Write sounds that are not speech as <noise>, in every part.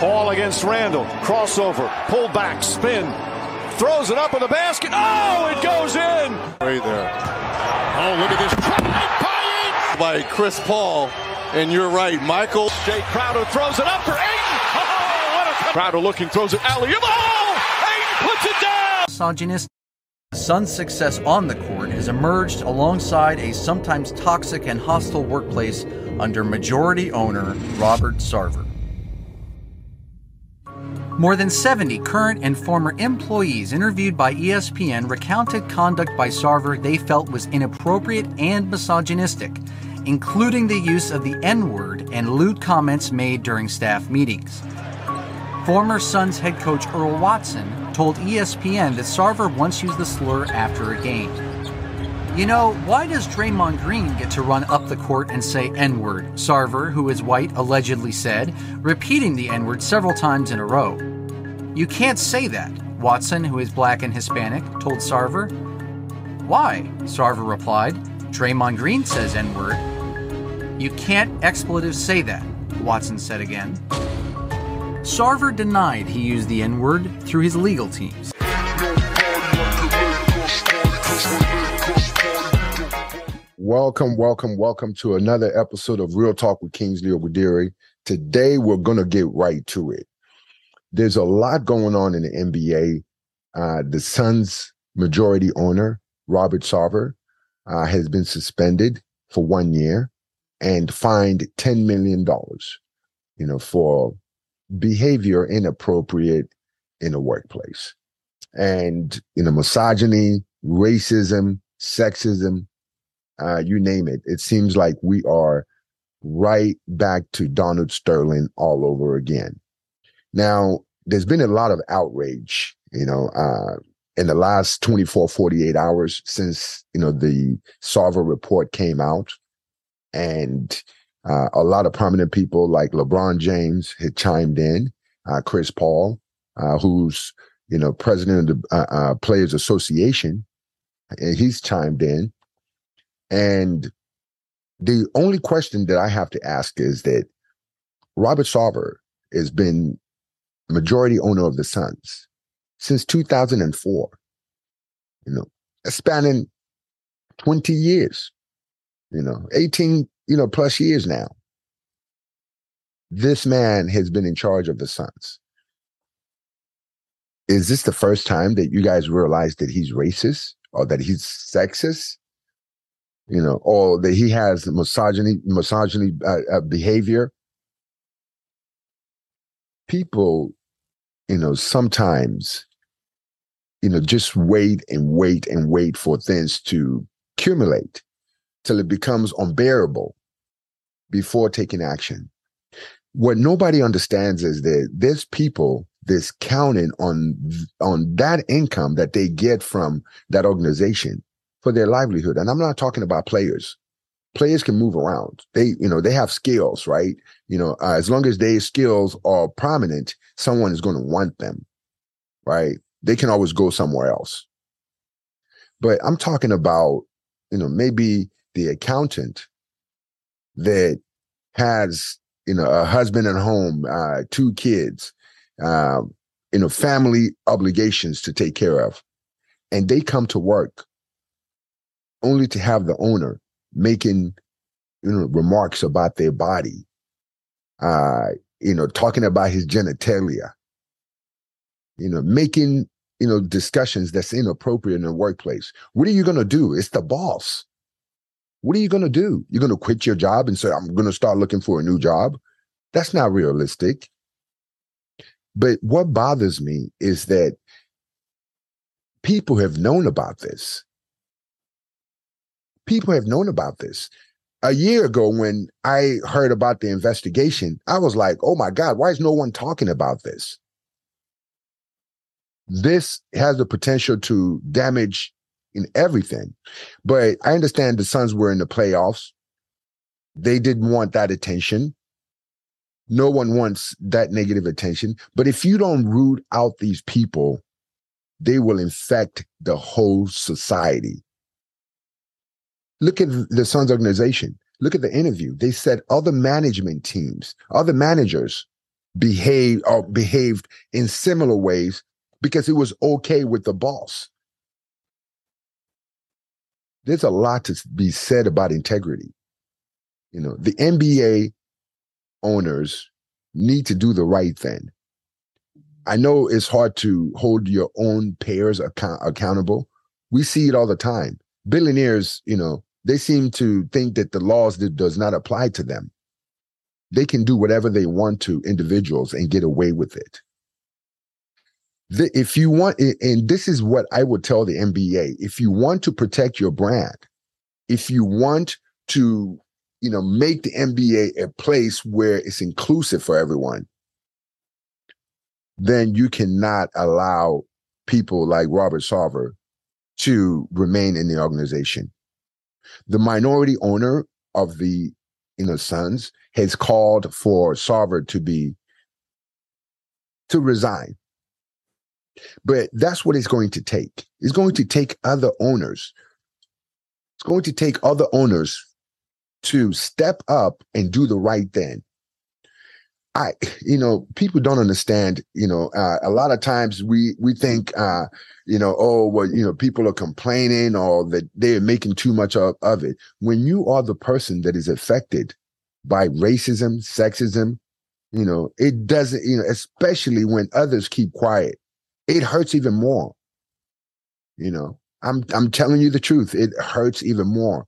Paul against Randle. Crossover. Pull back. Spin. Throws it up in the basket. Oh, it goes in. Right there. Oh, look at this. By Chris Paul. And you're right, Michael. Jae Crowder throws it up for Ayton. Oh, what a Crowder looking throws it alley. Oh, Ayton puts it down. Misogynist. Sun's success on the court has emerged alongside a sometimes toxic and hostile workplace under majority owner Robert Sarver. More than 70 current and former employees interviewed by ESPN recounted conduct by Sarver they felt was inappropriate and misogynistic, including the use of the N word and lewd comments made during staff meetings. Former Suns head coach Earl Watson told ESPN that Sarver once used the slur after a game. You know, why does Draymond Green get to run up the court and say N word? Sarver, who is white, allegedly said, repeating the N word several times in a row. You can't say that, Watson, who is black and Hispanic, told Sarver. Why? Sarver replied. Draymond Green says N word. You can't expletive say that, Watson said again. Sarver denied he used the N word through his legal teams. Welcome, welcome, welcome to another episode of Real Talk with Kingsley Obadiri. Today, we're going to get right to it. There's a lot going on in the NBA. Uh, the Suns' majority owner, Robert Sarver, uh, has been suspended for one year and fined $10 million, you know, for behavior inappropriate in the workplace. And, you know, misogyny, racism, sexism, uh, you name it. It seems like we are right back to Donald Sterling all over again. Now, there's been a lot of outrage, you know, uh, in the last 24, 48 hours since, you know, the Sarver report came out. And uh, a lot of prominent people like LeBron James had chimed in, uh, Chris Paul, uh, who's, you know, president of the uh, uh, Players Association, and he's chimed in. And the only question that I have to ask is that Robert Sarver has been majority owner of the Suns since 2004. You know, spanning 20 years, you know, 18, you know, plus years now. This man has been in charge of the Suns. Is this the first time that you guys realize that he's racist or that he's sexist? You know, or that he has misogyny, misogyny uh, uh, behavior. People, you know, sometimes, you know, just wait and wait and wait for things to accumulate till it becomes unbearable before taking action. What nobody understands is that there's people that's counting on on that income that they get from that organization for their livelihood. And I'm not talking about players. Players can move around. They, you know, they have skills, right? You know, uh, as long as their skills are prominent, someone is going to want them, right? They can always go somewhere else. But I'm talking about, you know, maybe the accountant that has, you know, a husband at home, uh, two kids, uh, you know, family obligations to take care of, and they come to work only to have the owner making you know remarks about their body uh you know talking about his genitalia you know making you know discussions that's inappropriate in the workplace. What are you going to do? It's the boss. What are you going to do? You're going to quit your job and say i'm going to start looking for a new job? That's not realistic. But what bothers me is that people have known about this people have known about this. A year ago, when I heard about the investigation, I was like, oh my God, why is no one talking about this? This has the potential to damage in everything. But I understand the Suns were in the playoffs. They didn't want that attention. No one wants that negative attention. But if you don't root out these people, they will infect the whole society. Look at the Suns organization. Look at the interview. They said other management teams, other managers behaved or behaved in similar ways because it was okay with the boss. There's a lot to be said about integrity. You know, the NBA owners need to do the right thing. I know it's hard to hold your own payers account- accountable. We see it all the time. Billionaires, you know, they seem to think that the laws that does not apply to them. They can do whatever they want to individuals and get away with it. The, if you want, and this is what I would tell the NBA: if you want to protect your brand, if you want to, you know, make the NBA a place where it's inclusive for everyone, then you cannot allow people like Robert Sarver to remain in the organization. The minority owner of the you know Suns has called for Sarver to be to resign. But that's what it's going to take. It's going to take other owners. It's going to take other owners to step up and do the right thing. I, you know, people don't understand. You know, uh, a lot of times we we think, uh, you know, oh, well, you know, people are complaining or that they're making too much of, of it. When you are the person that is affected by racism, sexism, you know, it doesn't, you know, especially when others keep quiet, it hurts even more. You know, I'm I'm telling you the truth. It hurts even more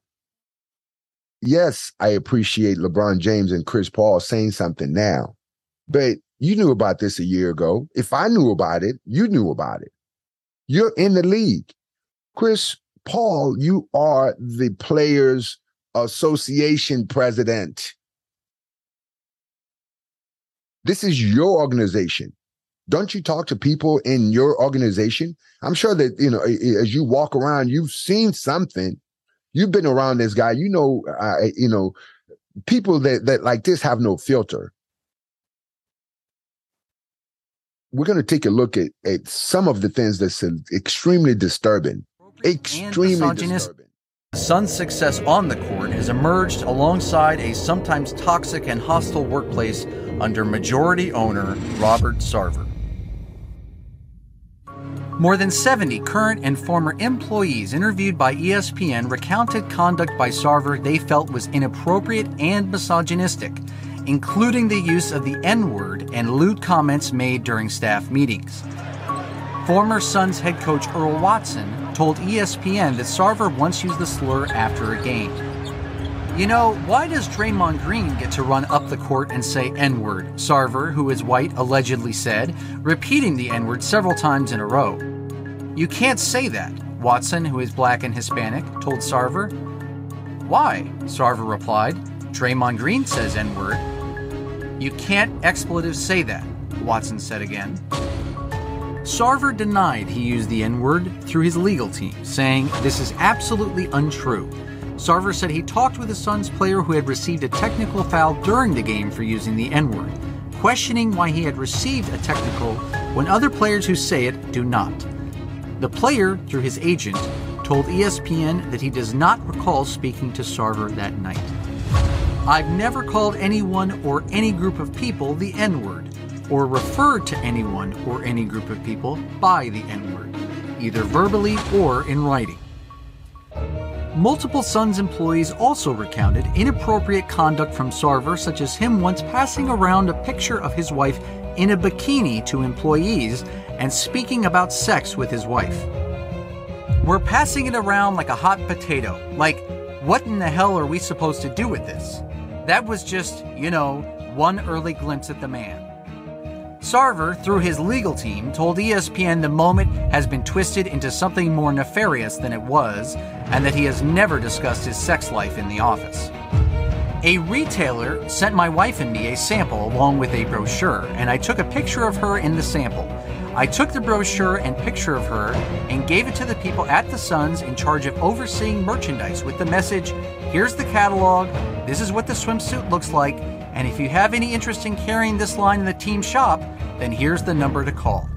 yes, I appreciate LeBron James and Chris Paul saying something now, but you knew about this a year ago. If I knew about it, you knew about it. You're in the league. Chris Paul, you are the Players Association president. This is your organization. Don't you talk to people in your organization? I'm sure that, you know, as you walk around, you've seen something You've been around this guy. You know, uh, you know, people that that like this have no filter. We're going to take a look at, at some of the things that's extremely disturbing. Extremely disturbing. Sun's success on the court has emerged alongside a sometimes toxic and hostile workplace under majority owner Robert Sarver. More than 70 current and former employees interviewed by ESPN recounted conduct by Sarver they felt was inappropriate and misogynistic, including the use of the N word and lewd comments made during staff meetings. Former Suns head coach Earl Watson told ESPN that Sarver once used the slur after a game. You know, why does Draymond Green get to run up the court and say N word? Sarver, who is white, allegedly said, repeating the N word several times in a row. You can't say that, Watson, who is black and Hispanic, told Sarver. Why? Sarver replied. Draymond Green says N word. You can't expletive say that, Watson said again. Sarver denied he used the N word through his legal team, saying this is absolutely untrue. Sarver said he talked with a Suns player who had received a technical foul during the game for using the N word, questioning why he had received a technical when other players who say it do not. The player, through his agent, told ESPN that he does not recall speaking to Sarver that night. I've never called anyone or any group of people the N word, or referred to anyone or any group of people by the N word, either verbally or in writing. Multiple Suns employees also recounted inappropriate conduct from Sarver, such as him once passing around a picture of his wife in a bikini to employees and speaking about sex with his wife. We're passing it around like a hot potato. Like, what in the hell are we supposed to do with this? That was just, you know, one early glimpse at the man. Sarver, through his legal team, told ESPN the moment has been twisted into something more nefarious than it was, and that he has never discussed his sex life in the office. A retailer sent my wife and me a sample along with a brochure, and I took a picture of her in the sample. I took the brochure and picture of her and gave it to the people at the Suns in charge of overseeing merchandise with the message here's the catalog, this is what the swimsuit looks like, and if you have any interest in carrying this line in the team shop, then here's the number to call.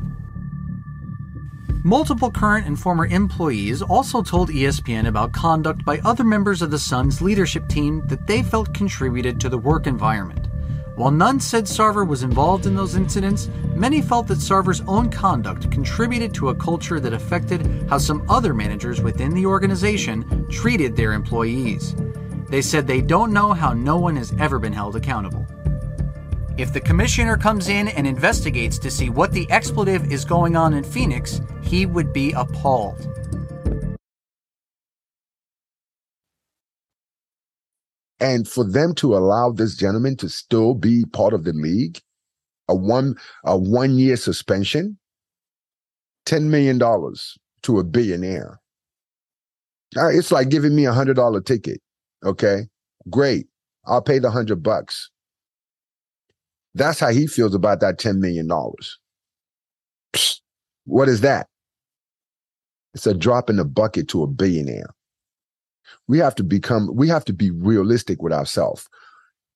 Multiple current and former employees also told ESPN about conduct by other members of the Suns leadership team that they felt contributed to the work environment. While none said Sarver was involved in those incidents, many felt that Sarver's own conduct contributed to a culture that affected how some other managers within the organization treated their employees. They said they don't know how no one has ever been held accountable. If the commissioner comes in and investigates to see what the expletive is going on in Phoenix, he would be appalled. And for them to allow this gentleman to still be part of the league, a one a one year suspension, ten million dollars to a billionaire. It's like giving me a hundred dollar ticket. Okay, great. I'll pay the hundred bucks. That's how he feels about that ten million dollars. What is that? It's a drop in the bucket to a billionaire we have to become we have to be realistic with ourselves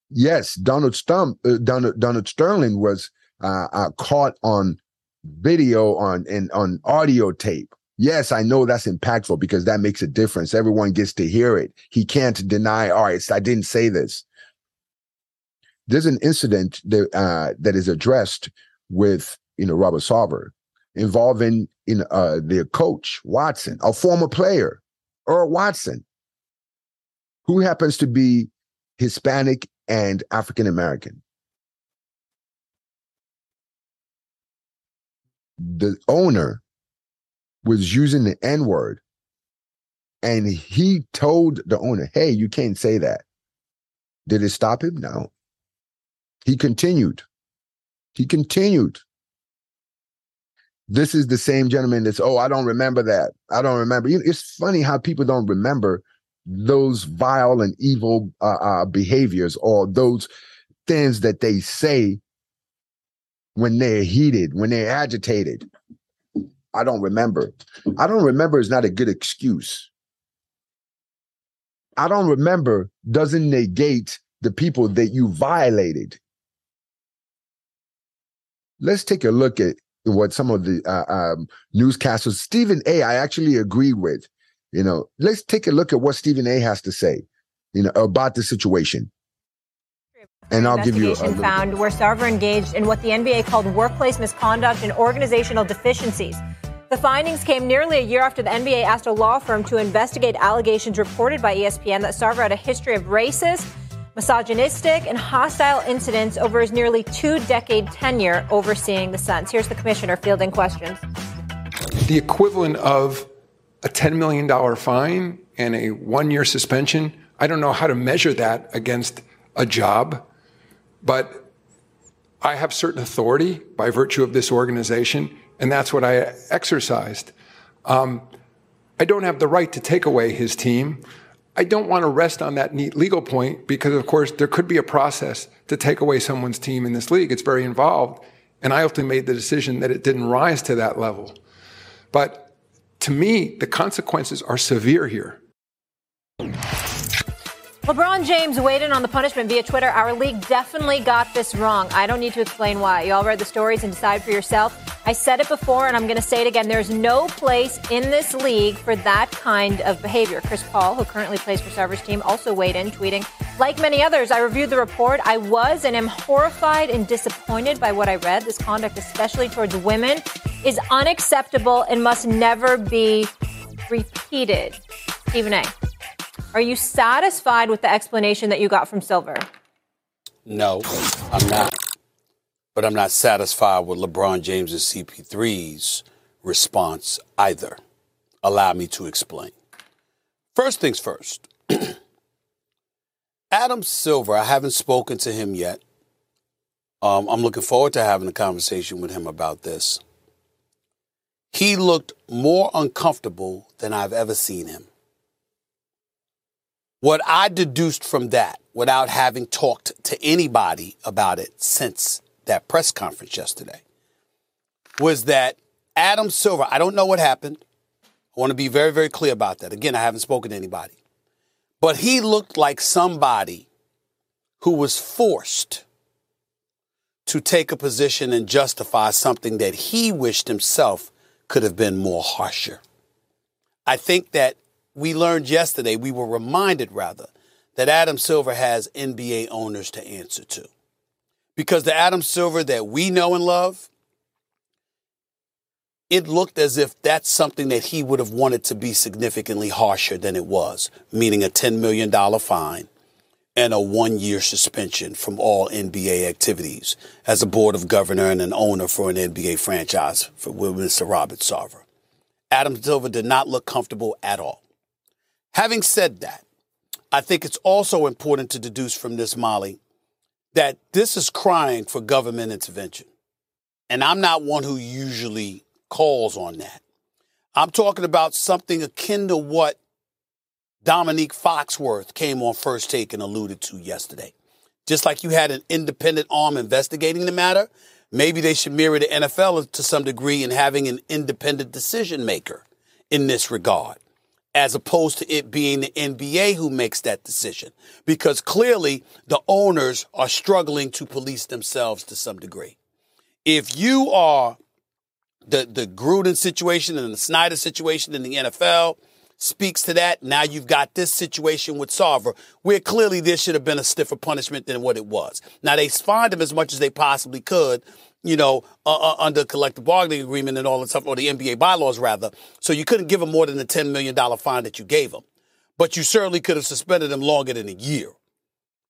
yes donald Stump, uh, donald, donald sterling was uh, uh, caught on video on and on audio tape. Yes i know that's impactful because that makes a difference. Everyone gets to hear it. He can't deny all right i didn't say this. There's an incident that uh, that is addressed with you know robert sarver involving in uh, their coach watson a former player earl watson who happens to be Hispanic and African American. The owner was using the N word, and he told the owner, Hey, you can't say that. Did it stop him? No. He continued. He continued. This is the same gentleman that's, oh, I don't remember that. I don't remember. It's funny how people don't remember those vile and evil uh, uh, behaviors or those things that they say when they're heated, when they're agitated. I don't remember. I don't remember is not a good excuse. I don't remember doesn't negate the people that you violated. Let's take a look at what some of the uh, um, newscasters, Stephen A. I actually agree with. You know, let's take a look at what Stephen A. has to say, you know, about the situation. And I'll give you a found where Sarver engaged in what the NBA called workplace misconduct and organizational deficiencies. The findings came nearly a year after the NBA asked a law firm to investigate allegations reported by ESPN that Sarver had a history of racist, misogynistic, and hostile incidents over his nearly two decade tenure overseeing the Suns. Here's the commissioner fielding questions. The equivalent of a $10 million fine and a one year suspension. I don't know how to measure that against a job, but I have certain authority by virtue of this organization, and that's what I exercised. Um, I don't have the right to take away his team. I don't want to rest on that neat legal point because, of course, there could be a process to take away someone's team in this league. It's very involved. And I ultimately made the decision that it didn't rise to that level. But to me, the consequences are severe here. LeBron James weighed in on the punishment via Twitter. Our league definitely got this wrong. I don't need to explain why. You all read the stories and decide for yourself. I said it before and I'm going to say it again. There's no place in this league for that kind of behavior. Chris Paul, who currently plays for Sarver's team, also weighed in, tweeting, Like many others, I reviewed the report. I was and am horrified and disappointed by what I read. This conduct, especially towards women, is unacceptable and must never be repeated. Stephen A. Are you satisfied with the explanation that you got from Silver? No, I'm not. But I'm not satisfied with LeBron James and CP3's response either. Allow me to explain. First things first. <clears throat> Adam Silver, I haven't spoken to him yet. Um, I'm looking forward to having a conversation with him about this. He looked more uncomfortable than I've ever seen him. What I deduced from that, without having talked to anybody about it since that press conference yesterday, was that Adam Silver, I don't know what happened. I want to be very, very clear about that. Again, I haven't spoken to anybody. But he looked like somebody who was forced to take a position and justify something that he wished himself could have been more harsher. I think that we learned yesterday, we were reminded rather, that Adam Silver has NBA owners to answer to. Because the Adam Silver that we know and love, it looked as if that's something that he would have wanted to be significantly harsher than it was, meaning a $10 million fine and a one year suspension from all NBA activities as a board of governor and an owner for an NBA franchise for Mr. Robert Sarver. Adam Silver did not look comfortable at all. Having said that, I think it's also important to deduce from this, Molly, that this is crying for government intervention. And I'm not one who usually calls on that. I'm talking about something akin to what Dominique Foxworth came on first take and alluded to yesterday. Just like you had an independent arm investigating the matter, maybe they should mirror the NFL to some degree in having an independent decision maker in this regard, as opposed to it being the NBA who makes that decision. Because clearly the owners are struggling to police themselves to some degree. If you are the, the Gruden situation and the Snyder situation in the NFL, speaks to that. Now you've got this situation with Sarver, where clearly there should have been a stiffer punishment than what it was. Now they fined him as much as they possibly could, you know, uh, uh, under collective bargaining agreement and all that stuff, or the NBA bylaws rather. So you couldn't give him more than the $10 million fine that you gave him. But you certainly could have suspended him longer than a year.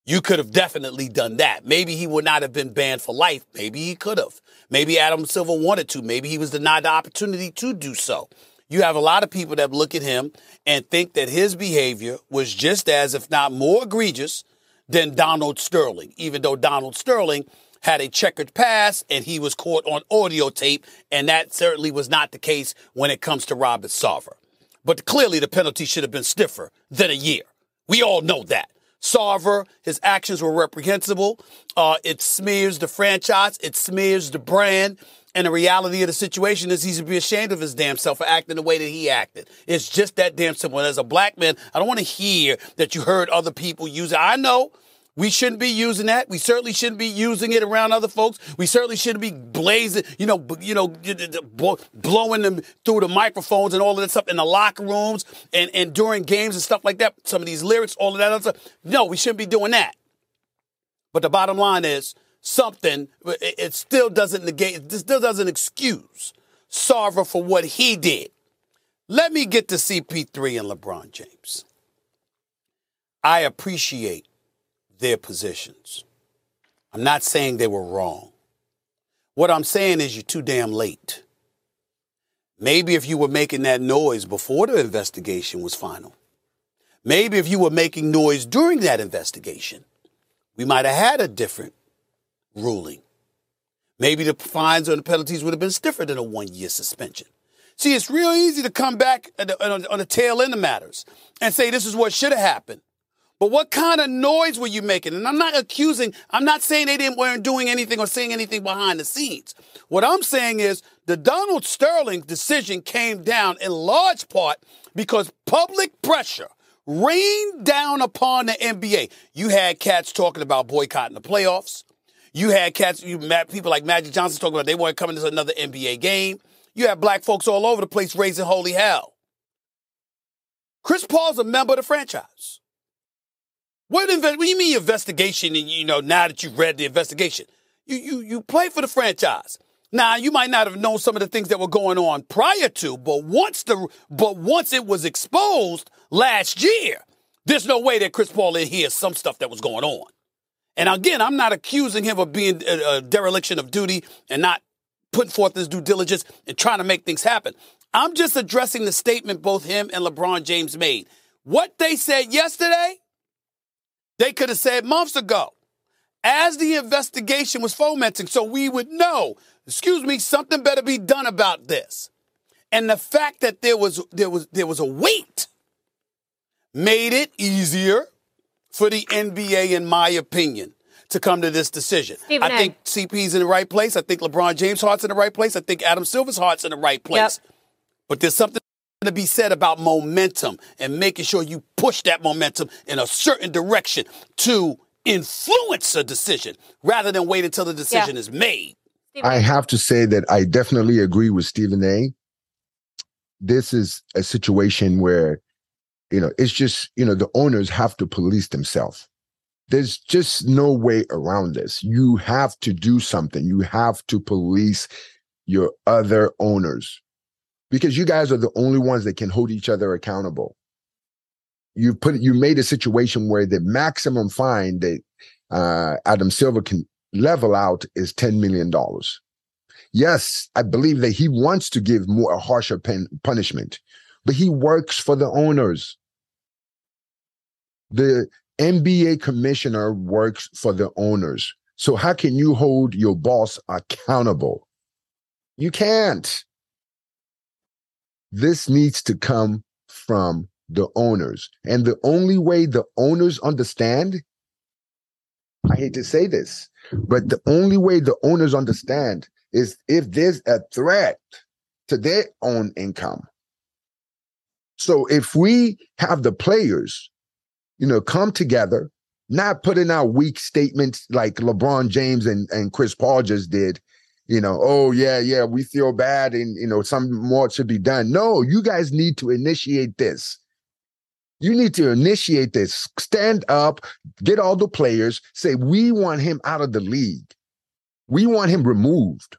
You could have definitely done that. Maybe he would not have been banned for life. Maybe he could have. Maybe Adam Silver wanted to. Maybe he was denied the opportunity to do so you have a lot of people that look at him and think that his behavior was just as, if not more egregious than Donald Sterling, even though Donald Sterling had a checkered past and he was caught on audio tape, and that certainly was not the case when it comes to Robert Sarver. But clearly the penalty should have been stiffer than a year. We all know that. Sarver, his actions were reprehensible. Uh, it smears the franchise. It smears the brand. And the reality of the situation is he should be ashamed of his damn self for acting the way that he acted. It's just that damn simple. And as a black man, I don't want to hear that you heard other people use it. I know we shouldn't be using that. We certainly shouldn't be using it around other folks. We certainly shouldn't be blazing, you know, you know, blowing them through the microphones and all of that stuff in the locker rooms and, and during games and stuff like that. Some of these lyrics, all of that other stuff. No, we shouldn't be doing that. But the bottom line is, something, but it still doesn't negate, it still doesn't excuse Sarver for what he did. Let me get to CP3 and LeBron James. I appreciate their positions. I'm not saying they were wrong. What I'm saying is you're too damn late. Maybe if you were making that noise before the investigation was final, maybe if you were making noise during that investigation, we might have had a different ruling. Maybe the fines or the penalties would have been stiffer than a one year suspension. See, it's real easy to come back on the tail end of matters and say this is what should have happened. But what kind of noise were you making? And I'm not accusing, I'm not saying they didn't weren't doing anything or saying anything behind the scenes. What I'm saying is the Donald Sterling decision came down in large part because public pressure rained down upon the NBA. You had cats talking about boycotting the playoffs. You had cats, you people like Magic Johnson talking about they weren't coming to another NBA game. You had black folks all over the place raising holy hell. Chris Paul's a member of the franchise. What, inve- what do you mean investigation? And you know, now that you've read the investigation, you you you play for the franchise. Now you might not have known some of the things that were going on prior to, but once the but once it was exposed last year, there's no way that Chris Paul didn't hear some stuff that was going on. And again, I'm not accusing him of being a, a dereliction of duty and not putting forth his due diligence and trying to make things happen. I'm just addressing the statement both him and LeBron James made. What they said yesterday, they could have said months ago as the investigation was fomenting so we would know, excuse me, something better be done about this. And the fact that there was there was there was a wait made it easier for the NBA, in my opinion, to come to this decision. Stephen I a. think CP's in the right place. I think LeBron James' heart's in the right place. I think Adam Silver's heart's in the right place. Yep. But there's something to be said about momentum and making sure you push that momentum in a certain direction to influence a decision rather than wait until the decision yeah. is made. I have to say that I definitely agree with Stephen A. This is a situation where you know, it's just, you know, the owners have to police themselves. There's just no way around this. You have to do something. You have to police your other owners because you guys are the only ones that can hold each other accountable. You put you made a situation where the maximum fine that uh, Adam Silver can level out is ten million dollars. Yes, I believe that he wants to give more a harsher pen, punishment, but he works for the owners. The NBA commissioner works for the owners. So how can you hold your boss accountable? You can't. This needs to come from the owners. And the only way the owners understand, I hate to say this, but the only way the owners understand is if there's a threat to their own income. So if we have the players, you know, come together, not putting out weak statements like LeBron James and, and Chris Paul just did, you know, oh yeah, yeah, we feel bad and you know, some more should be done. No, you guys need to initiate this. You need to initiate this. Stand up, get all the players, say we want him out of the league. We want him removed.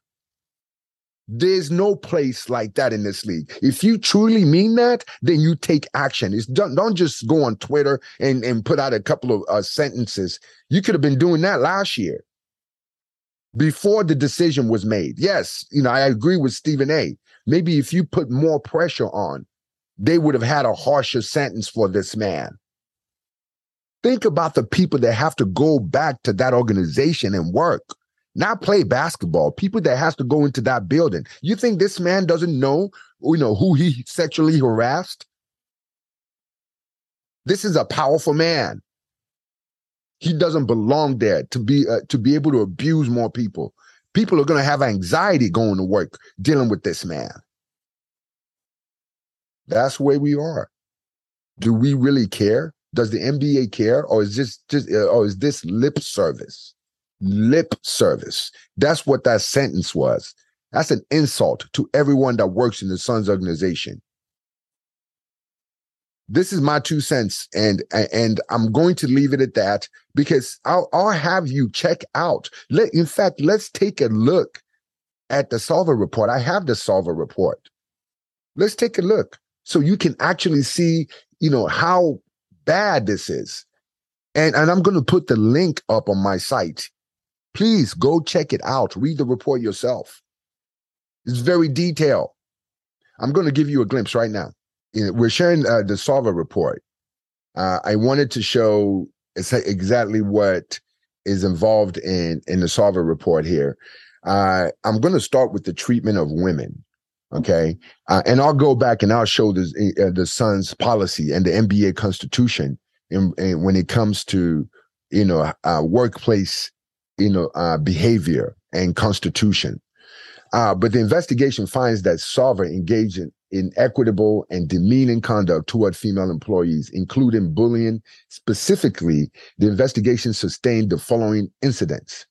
There's no place like that in this league. If you truly mean that, then you take action. It's don't, don't just go on Twitter and, and put out a couple of uh, sentences. You could have been doing that last year before the decision was made. Yes, you know, I agree with Stephen A. Maybe if you put more pressure on, they would have had a harsher sentence for this man. Think about the people that have to go back to that organization and work, not play basketball. People that has to go into that building. You think this man doesn't know, you know, who he sexually harassed? This is a powerful man. He doesn't belong there to be uh, to be able to abuse more people. People are going to have anxiety going to work dealing with this man. That's where we are. Do we really care? Does the NBA care, or is this just, uh, or is this lip service? Lip service. That's what that sentence was. That's an insult to everyone that works in the Suns organization. This is my two cents and and i'm going to leave it at that because i'll, I'll have you check out. Let, in fact let's take a look at the Sarver report. I have the Sarver report. Let's take a look so you can actually see you know how bad this is. And and i'm going to put the link up on my site please go check it out read the report yourself it's very detailed i'm going to give you a glimpse right now we're sharing uh, the Sarver report. Uh, I wanted to show exactly what is involved in in the Sarver report here. Uh, I'm going to start with the treatment of women. Okay, uh, and I'll go back and I'll show the uh, the Suns policy and the NBA Constitution, in, in, when it comes to you know uh, workplace you know uh, behavior and Constitution. Uh, but the investigation finds that Sarver engaged in inequitable and demeaning conduct toward female employees, including bullying. Specifically, the investigation sustained the following incidents.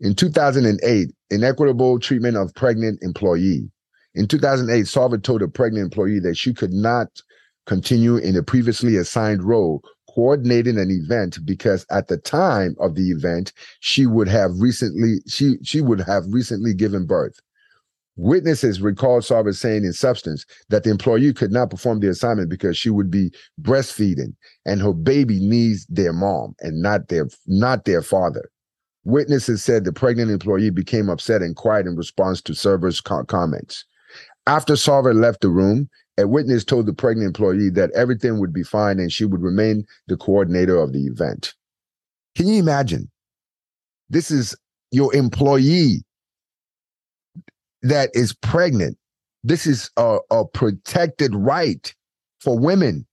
In 2008, inequitable treatment of pregnant employee. In 2008, Sarver told a pregnant employee that she could not continue in a previously assigned role coordinating an event because at the time of the event she would have recently she she would have recently given birth Witnesses recalled Sarver saying in substance that the employee could not perform the assignment because she would be breastfeeding and her baby needs their mom and not their not their father. Witnesses said the pregnant employee became upset and quiet in response to Sarver's co- comments. After Sarver left the room, a witness told the pregnant employee that everything would be fine and she would remain the coordinator of the event. Can you imagine? This is your employee that is pregnant. This is a, a protected right for women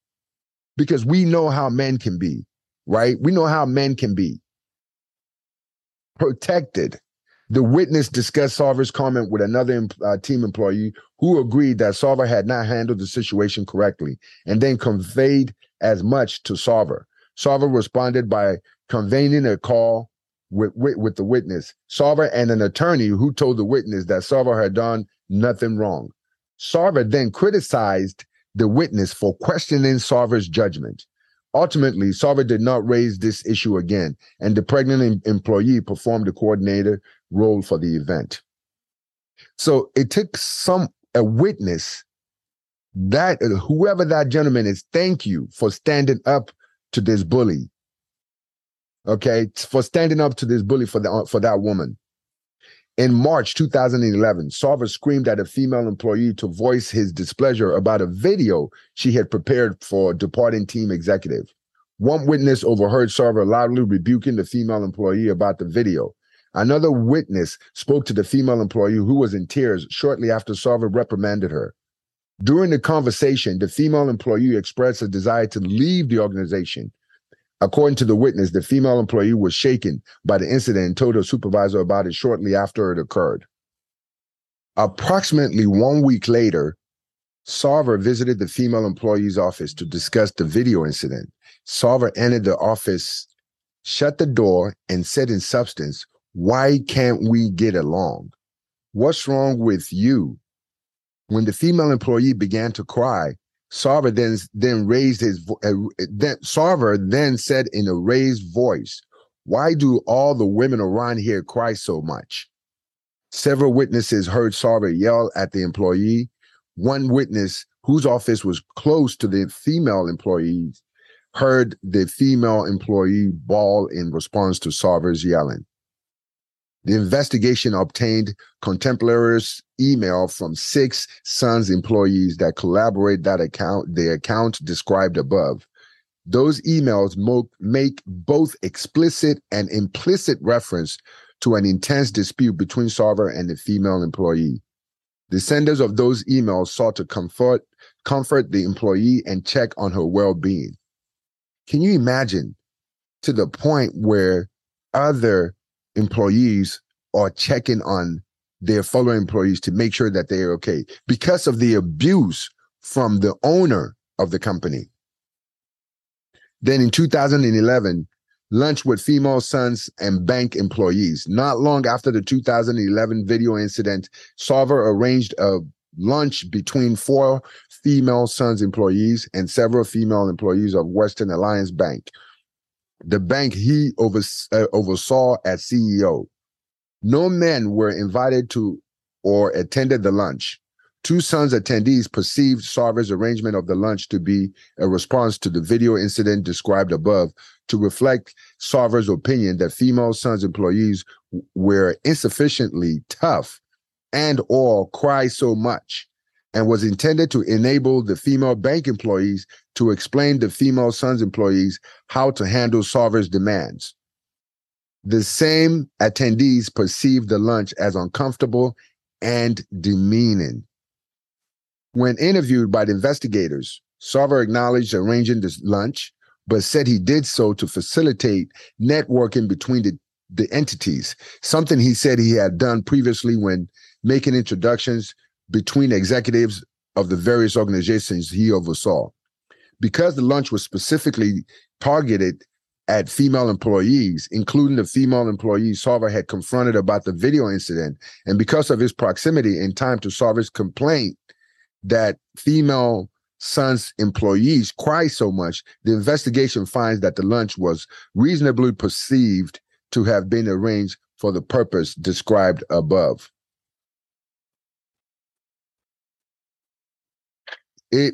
because we know how men can be, right? We know how men can be protected. The witness discussed Sarver's comment with another uh, team employee who agreed that Sarver had not handled the situation correctly and then conveyed as much to Sarver. Sarver responded by convening a call with, with, with the witness, Sarver and an attorney who told the witness that Sarver had done nothing wrong. Sarver then criticized the witness for questioning Sarver's judgment. Ultimately, Sarver did not raise this issue again, and the pregnant em- employee performed the coordinator role for the event. So it took some a witness that uh, whoever that gentleman is, thank you for standing up to this bully. Okay, for standing up to this bully for the for that woman. In March 2011, Sarver screamed at a female employee to voice his displeasure about a video she had prepared for departing team executive. One witness overheard Sarver loudly rebuking the female employee about the video. Another witness spoke to the female employee who was in tears shortly after Sarver reprimanded her. During the conversation, the female employee expressed a desire to leave the organization. According to the witness, the female employee was shaken by the incident and told her supervisor about it shortly after it occurred. Approximately one week later, Sarver visited the female employee's office to discuss the video incident. Sarver entered the office, shut the door, and said in substance, Why can't we get along? What's wrong with you? When the female employee began to cry, Sarver then then raised his uh, then Sarver then said in a raised voice, "Why do all the women around here cry so much?" Several witnesses heard Sarver yell at the employee. One witness, whose office was close to the female employees, heard the female employee bawl in response to Sarver's yelling. The investigation obtained contemporaneous email from six Suns employees that collaborate that account, the account described above. Those emails mo- make both explicit and implicit reference to an intense dispute between Sarver and the female employee. The senders of those emails sought to comfort comfort the employee and check on her well-being. Can you imagine to the point where other employees are checking on their fellow employees to make sure that they are okay because of the abuse from the owner of the company. Then in 2011, lunch with female Suns and bank employees. Not long after the 2011 video incident, Sarver arranged a lunch between four female Suns employees and several female employees of Western Alliance Bank, the bank he uh, oversaw as CEO. No men were invited to or attended the lunch. Two Suns attendees perceived Sarver's arrangement of the lunch to be a response to the video incident described above to reflect Sarver's opinion that female Suns employees were insufficiently tough and or cry so much and was intended to enable the female bank employees to explain the female Suns employees how to handle Sarver's demands. The same attendees perceived the lunch as uncomfortable and demeaning. When interviewed by the investigators, Sarver acknowledged arranging this lunch, but said he did so to facilitate networking between the, the entities, something he said he had done previously when making introductions between executives of the various organizations he oversaw. Because the lunch was specifically targeted at female employees, including the female employees Sarver had confronted about the video incident, and because of his proximity in time to Sarver's complaint that female Suns employees cry so much, the investigation finds that the lunch was reasonably perceived to have been arranged for the purpose described above. It,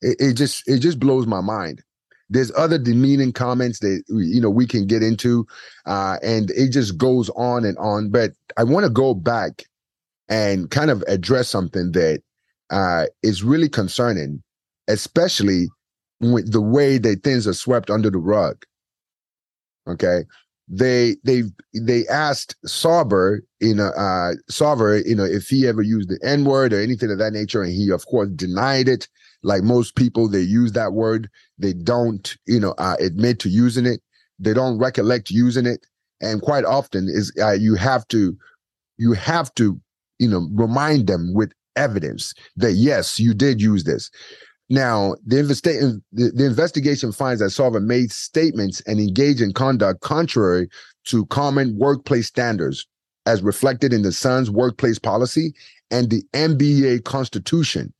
it it just it just blows my mind. There's other demeaning comments that you know we can get into, uh, and it just goes on and on. But I want to go back and kind of address something that uh, is really concerning, especially with the way that things are swept under the rug. Okay, they they they asked Sarver, you know, uh, Sarver, you know, if he ever used the N word or anything of that nature, and he of course denied it. Like most people, they use that word. They don't, you know, uh, admit to using it. They don't recollect using it, and quite often is uh, you have to, you have to, you know, remind them with evidence that yes, you did use this. Now, the, investa- the, the investigation finds that Sarver made statements and engaged in conduct contrary to common workplace standards, as reflected in the Suns workplace policy and the NBA Constitution.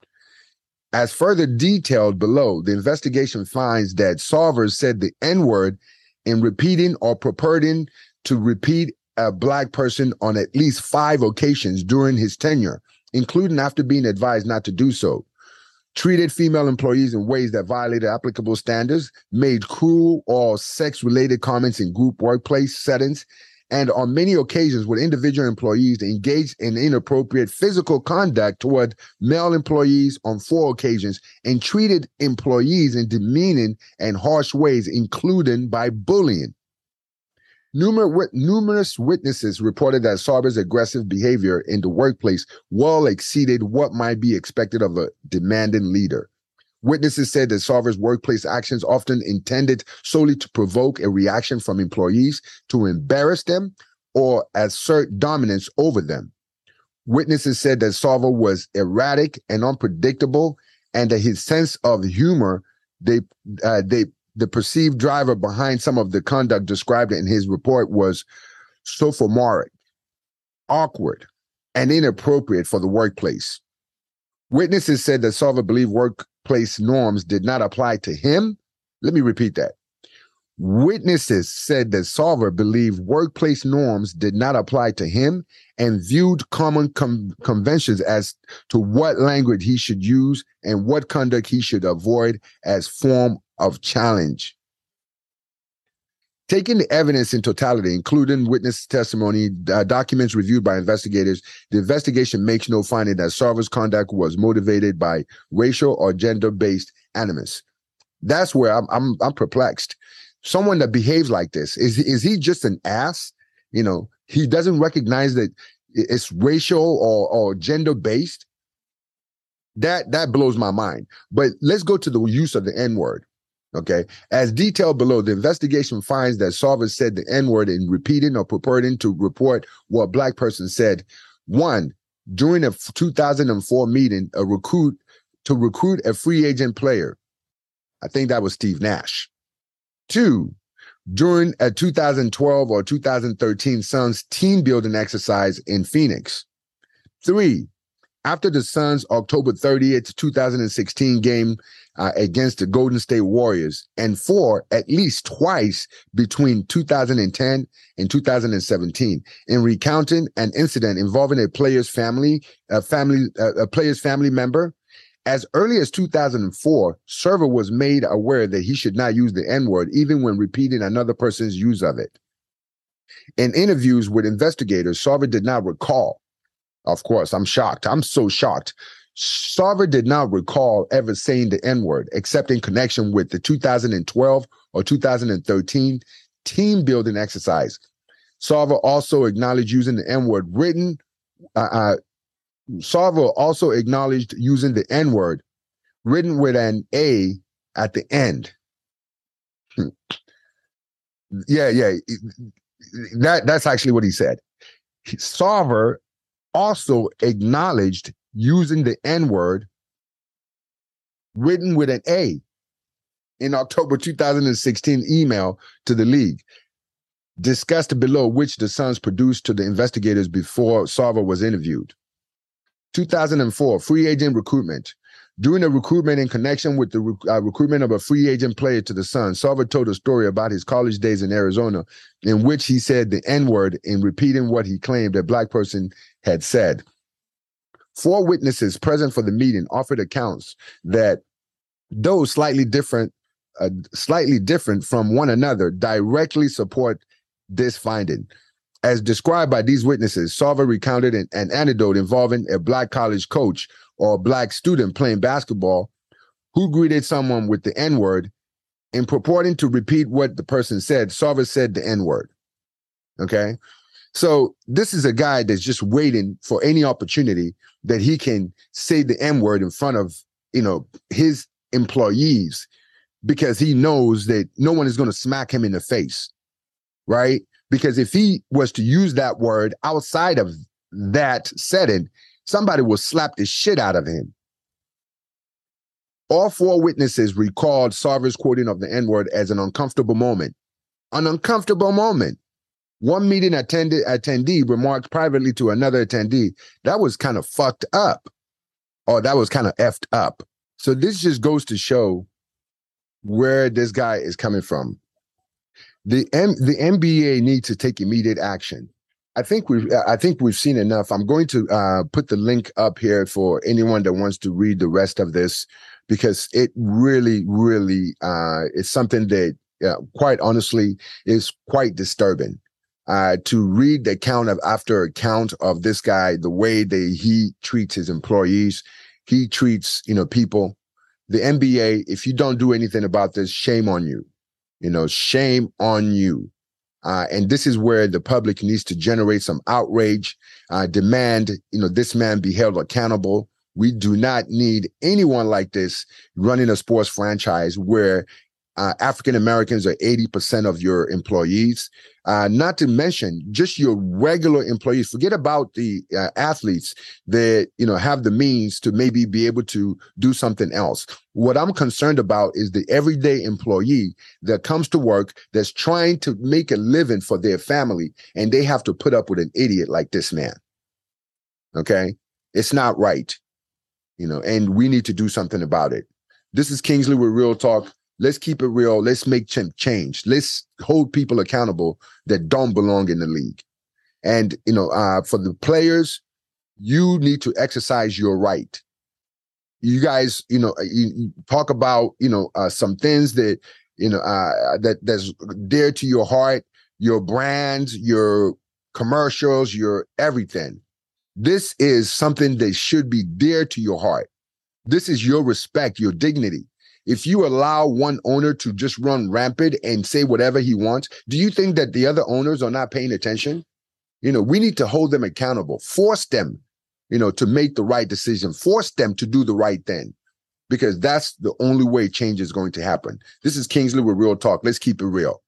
As further detailed below, the investigation finds that Sarver said the N word in repeating or purporting to repeat a black person on at least five occasions during his tenure, including after being advised not to do so. Treated female employees in ways that violated applicable standards, made cruel or sex related comments in group workplace settings, and on many occasions with individual employees engaged in inappropriate physical conduct toward male employees on four occasions and treated employees in demeaning and harsh ways, including by bullying. Numerous witnesses reported that Sarver's aggressive behavior in the workplace well exceeded what might be expected of a demanding leader. Witnesses said that Sarver's workplace actions often intended solely to provoke a reaction from employees to embarrass them or assert dominance over them. Witnesses said that Sarver was erratic and unpredictable, and that his sense of humor, they, uh, they, the perceived driver behind some of the conduct described in his report was sophomoric, awkward, and inappropriate for the workplace. Witnesses said that Sarver believed workplace norms did not apply to him. Let me repeat that. Witnesses said that Sarver believed workplace norms did not apply to him and viewed common com- conventions as to what language he should use and what conduct he should avoid as form of challenge. Taking the evidence in totality, including witness testimony, uh, documents reviewed by investigators, the investigation makes no finding that Sarver's conduct was motivated by racial or gender-based animus. That's where I'm I'm, I'm perplexed. Someone that behaves like this is is he just an ass? You know, he doesn't recognize that it's racial or or gender-based. That that blows my mind. But let's go to the use of the N word. Okay. As detailed below, the investigation finds that Sarver said the N word in repeating or purporting to report what black person said. One, during a 2004 meeting, a recruit to recruit a free agent player. I think that was Steve Nash. Two, during a 2012 or 2013 Suns team building exercise in Phoenix. Three, after the Suns' October 30th, 2016 game uh, against the Golden State Warriors, and four at least twice between 2010 and 2017 in recounting an incident involving a player's family, a family, a player's family member. As early as 2004, Sarver was made aware that he should not use the N word even when repeating another person's use of it. In interviews with investigators, Sarver did not recall. Of course, I'm shocked. I'm so shocked Sarver did not recall ever saying the N word except in connection with the 2012 or 2013 team building exercise. Sarver also acknowledged using the N word written. Uh, uh, Sarver also acknowledged using the N word written with an A at the end. Hmm. yeah, yeah. That that's actually what he said. Sarver also acknowledged using the N word written with an A in October 2016 email to the league. Discussed below which the Suns produced to the investigators before Sarver was interviewed. 2004, free agent recruitment. During a recruitment in connection with the uh, recruitment of a free agent player to the Suns, Sarver told a story about his college days in Arizona, in which he said the N word in repeating what he claimed a black person had said. Four witnesses present for the meeting offered accounts that, though slightly different, uh, slightly different from one another, directly support this finding. As described by these witnesses, Sarver recounted an, an anecdote involving a black college coach or a black student playing basketball who greeted someone with the N word in purporting to repeat what the person said. Sarver said the N word. Okay. So this is a guy that's just waiting for any opportunity that he can say the N word in front of, you know, his employees because he knows that no one is going to smack him in the face. Right. Because if he was to use that word outside of that setting, somebody will slap the shit out of him. All four witnesses recalled Sarver's quoting of the N word as an uncomfortable moment. An uncomfortable moment. One meeting attended attendee remarked privately to another attendee, that was kind of fucked up. Or that was kind of effed up. So this just goes to show where this guy is coming from. The M- the NBA needs to take immediate action. I think we've I think we've seen enough. I'm going to uh, put the link up here for anyone that wants to read the rest of this because it really, really uh, is something that, uh, quite honestly, is quite disturbing. Uh, to read the account of after account of this guy, the way that he treats his employees, he treats you know people. The NBA, if you don't do anything about this, shame on you. You know, shame on you. Uh, and this is where the public needs to generate some outrage, uh, demand, you know, this man be held accountable. We do not need anyone like this running a sports franchise where uh, African Americans are 80% of your employees. Uh, not to mention just your regular employees. Forget about the uh, athletes that you know have the means to maybe be able to do something else. What I'm concerned about is the everyday employee that comes to work that's trying to make a living for their family, and they have to put up with an idiot like this man. Okay, it's not right, you know, and we need to do something about it. This is Kingsley with Real Talk. Let's keep it real. Let's make change. Let's hold people accountable that don't belong in the league. And you know, uh, for the players, you need to exercise your right. You guys, you know, uh, you, you talk about you know uh, some things that you know uh, that that's dear to your heart, your brands, your commercials, your everything. This is something that should be dear to your heart. This is your respect, your dignity if you allow one owner to just run rampant and say whatever he wants, do you think that the other owners are not paying attention? You know, we need to hold them accountable, force them, you know, to make the right decision, force them to do the right thing, because that's the only way change is going to happen. This is Kingsley with Real Talk. Let's keep it real.